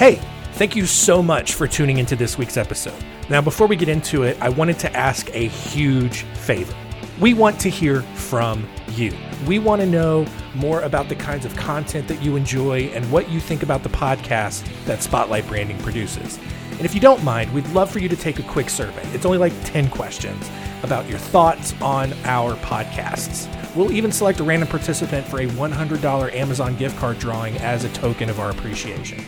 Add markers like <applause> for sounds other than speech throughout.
Hey, thank you so much for tuning into this week's episode. Now, before we get into it, I wanted to ask a huge favor. We want to hear from you. We want to know more about the kinds of content that you enjoy and what you think about the podcast that Spotlight Branding produces. And if you don't mind, we'd love for you to take a quick survey. It's only like 10 questions about your thoughts on our podcasts. We'll even select a random participant for a $100 Amazon gift card drawing as a token of our appreciation.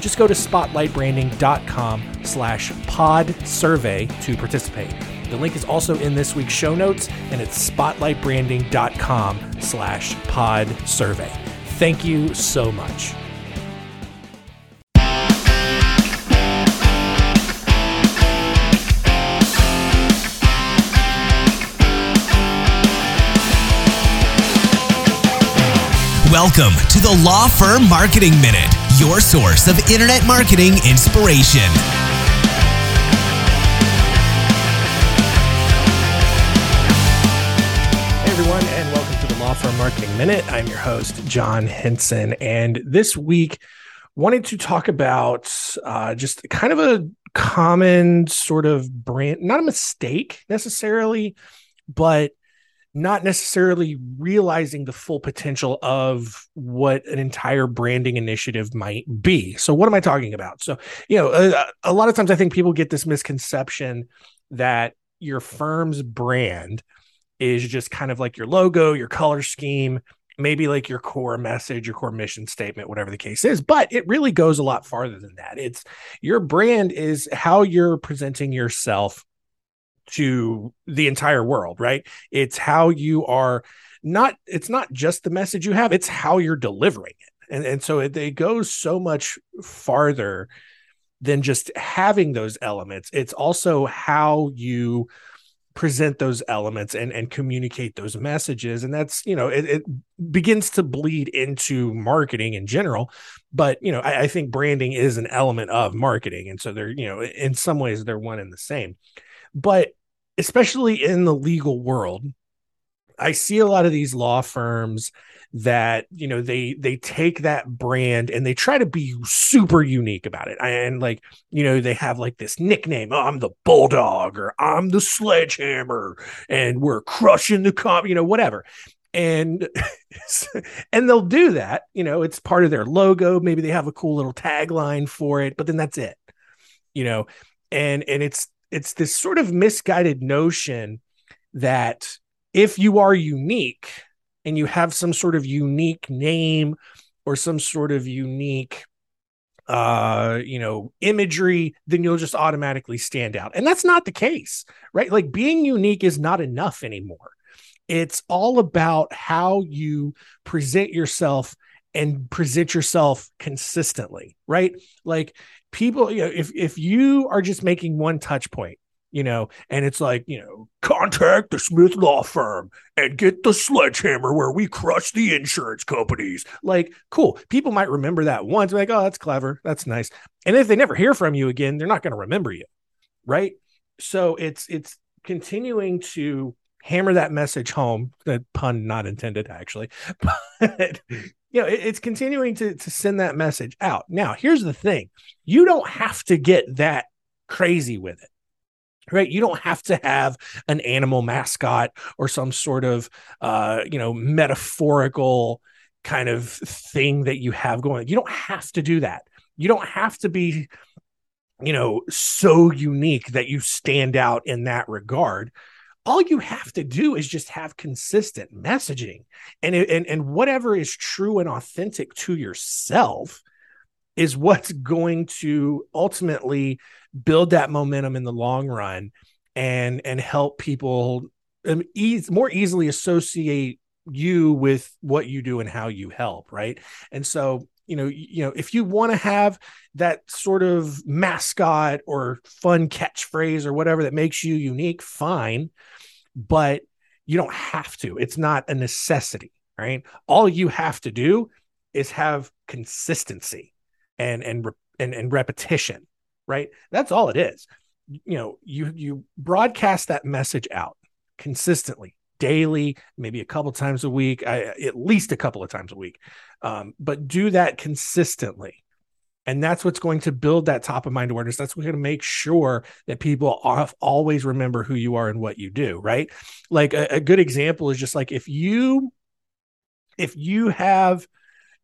Just go to spotlightbranding.com slash pod survey to participate. The link is also in this week's show notes, and it's spotlightbranding.com slash pod survey. Thank you so much. Welcome to the Law Firm Marketing Minute, your source of internet marketing inspiration. Hey everyone, and welcome to the Law Firm Marketing Minute. I'm your host, John Henson, and this week wanted to talk about uh, just kind of a common sort of brand, not a mistake necessarily, but not necessarily realizing the full potential of what an entire branding initiative might be. So, what am I talking about? So, you know, a, a, lot of times I think people get this misconception that your firm's brand is just kind of like your logo, your color scheme, maybe like your core message, your core mission statement, whatever the case is. But it really goes a lot farther than that. It's your brand is how you're presenting yourself to the entire world, right? It's how you are not, it's not just the message you have, it's how you're delivering it. And, and so it, it goes so much farther than just having those elements. It's also how you present those elements and and communicate those messages and that's you know it, it begins to bleed into marketing in general but you know I, I, think branding is an element of marketing and so they're you know in some ways they're one and the same but especially in the legal world, I see a lot of these law firms that you know they they take that brand and they try to be super unique about it. And like you know they have like this nickname oh, i'm the bulldog or i'm the sledgehammer and we're crushing the comp you know whatever. And <laughs> and they'll do that you know it's part of their logo maybe they have a cool little tagline for it but then that's it you know? And and it's it's this sort of misguided notion that if you are unique and you have some sort of unique name or some sort of unique uh you know imagery then you'll just automatically stand out. And that's not the case right? Like being unique is not enough anymore. It's all about how you present yourself and present yourself consistently right? Like people you know if if you are just making one touch point you know and it's like you know contact the smith law firm and get the sledgehammer where we crush the insurance companies. Like cool. People might remember that once like oh that's clever. That's nice. And if they never hear from you again they're not going to remember you right? So it's it's continuing to hammer that message home that pun not intended actually <laughs> but you know, it, it's continuing to to send that message out. Now, here's the thing: you don't have to get that crazy with it right? You don't have to have an animal mascot or some sort of uh you know metaphorical kind of thing that you have going. You don't have to do that. You don't have to be you know so unique that you stand out in that regard all you have to do is just have consistent messaging. And and and whatever is true and authentic to yourself is what's <laughs> going to ultimately build that momentum in the long run and and help people um, ease, more easily associate you with what you do and how you help right? And so you know you know if you want to have that sort of mascot or fun catchphrase or whatever that makes you unique fine but you don't have to. It's not a necessity, right? All you have to do is have consistency and and and, and repetition, right? That's all it is. You know, you you broadcast that message out consistently, daily, maybe a couple times a week, I, at least a couple of times a week, um, but do that consistently. And that's what's going to build that top of mind awareness. That's what's going to make sure that people are, always remember who you are and what you do, right? Like a, a good example is just like if you if you have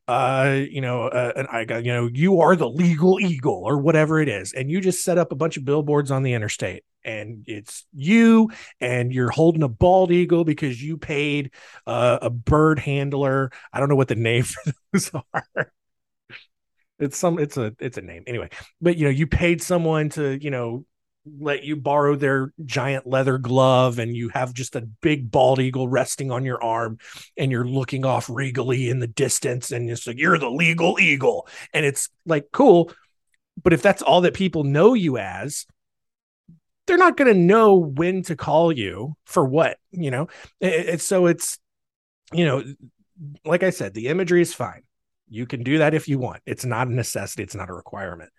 uh you know uh, an I got you know you are the legal eagle or whatever it is and you just set up a bunch of billboards on the interstate and it's you and you're holding a bald eagle because you paid uh, a bird handler. I don't know what the name <laughs> for those are. It's some it's a it's a name. Anyway but you know you paid someone to you know let you borrow their giant leather glove and you have just a big bald eagle resting on your arm and you're looking off regally in the distance and it's like you're the legal eagle. And it's like cool. But if that's all that people know you as they're not going to know when to call you for what you know? It's so it's you know like i said the imagery is fine. You can do that if you want. It's not a necessity. It's not a requirement.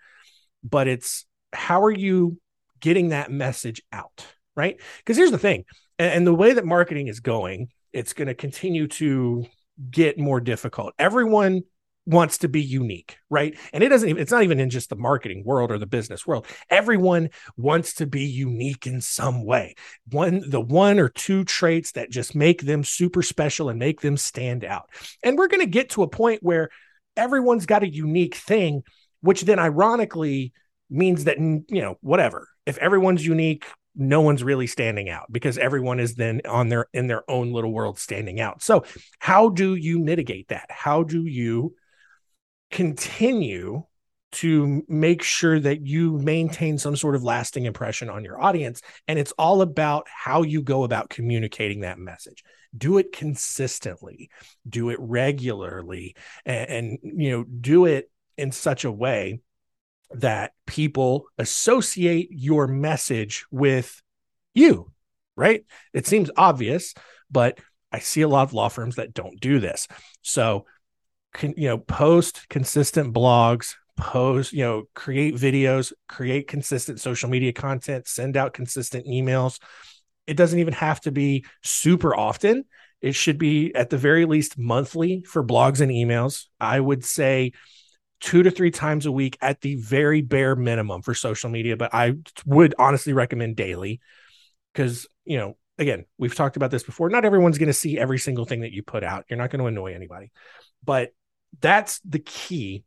But it's how are you getting that message out, right? Because here's the thing, and, and the way that marketing is going, it's going to continue to get more difficult. Everyone wants to be unique, right? And it doesn't even, it's not even in just the marketing world or the business world. Everyone wants to be unique in some way. One, the one or two traits that just make them super special and make them stand out. And we're going to get to a point where everyone's got a unique thing, which then ironically means that, you know, whatever, if everyone's unique, no one's really standing out because everyone is then on their in their own little world standing out. So, how do you mitigate that? How do you continue to make sure that you maintain some sort of lasting impression on your audience? And it's all about how you go about communicating that message. Do it consistently. Do it regularly. And, and you know do it in such a way that people associate your message with you, right? It seems obvious, but I see a lot of law firms that don't do this. So, can, you know, post consistent blogs, post, you know, create videos, create consistent social media content, send out consistent emails. It doesn't even have to be super often. It should be at the very least monthly for blogs and emails. I would say two to three times a week at the very bare minimum for social media, but I would honestly recommend daily because, you know, again, we've talked about this before. Not everyone's going to see every single thing that you put out. You're not going to annoy anybody, but that's the key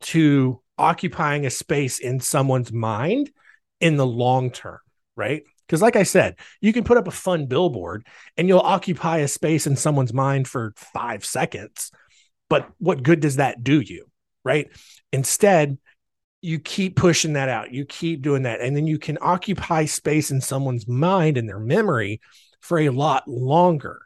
to occupying a space in someone's mind in the long term, right? Because, like I said, you can put up a fun billboard and you'll occupy a space in someone's mind for five seconds. But what good does that do you? Right? Instead, you keep pushing that out, you keep doing that, and then you can occupy space in someone's mind and their memory for a lot longer.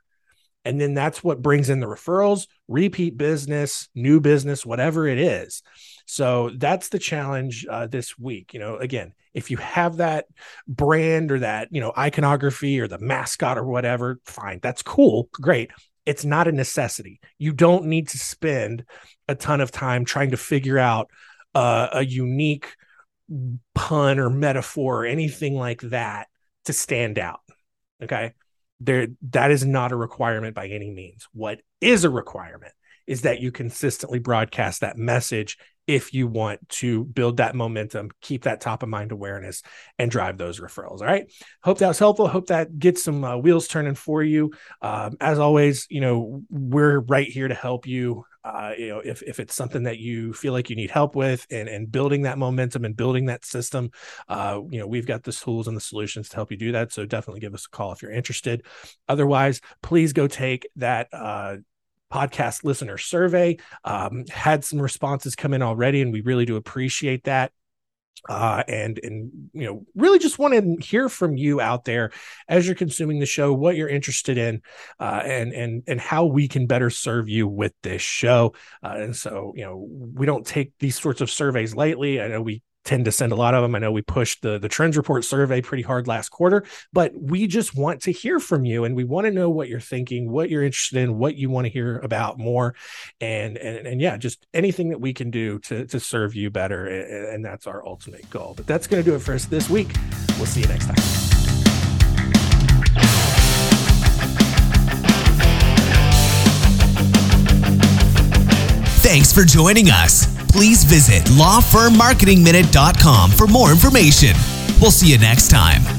And then that's what brings in the referrals, repeat business, new business, whatever it is. So that's the challenge uh, this week. You know, again, if you have that brand or that, you know, iconography or the mascot or whatever, fine, that's cool, great it's not a necessity. You don't need to spend a ton of time trying to figure out uh, a unique pun or metaphor or anything like that to stand out. Okay. There, that is not a requirement by any means. What is a requirement is that you consistently broadcast that message if you want to build that momentum, keep that top of mind awareness, and drive those referrals. All right. Hope that was helpful. Hope that gets some uh, wheels turning for you. Um, as always, you know, we're right here to help you. Uh, you know, if, if it's something that you feel like you need help with and, and building that momentum and building that system, uh, you know, we've got the tools and the solutions to help you do that. So definitely give us a call if you're interested. Otherwise, please go take that uh, podcast listener survey. Um, had some responses come in already, and we really do appreciate that. Uh, and and you know really just want to hear from you out there as you're consuming the show what you're interested in uh, and and and how we can better serve you with this show uh, and so you know we don't take these sorts of surveys lightly i know we tend to send a lot of them. I know we pushed the the trends report survey pretty hard last quarter, but we just want to hear from you and we want to know what you're thinking, what you're interested in, what you want to hear about more, and and and yeah, just anything that we can do to to serve you better, and, and that's our ultimate goal. But that's going to do it for us this week. We'll see you next time. Thanks for joining us. Please visit lawfirmmarketingminute.com for more information. We'll see you next time.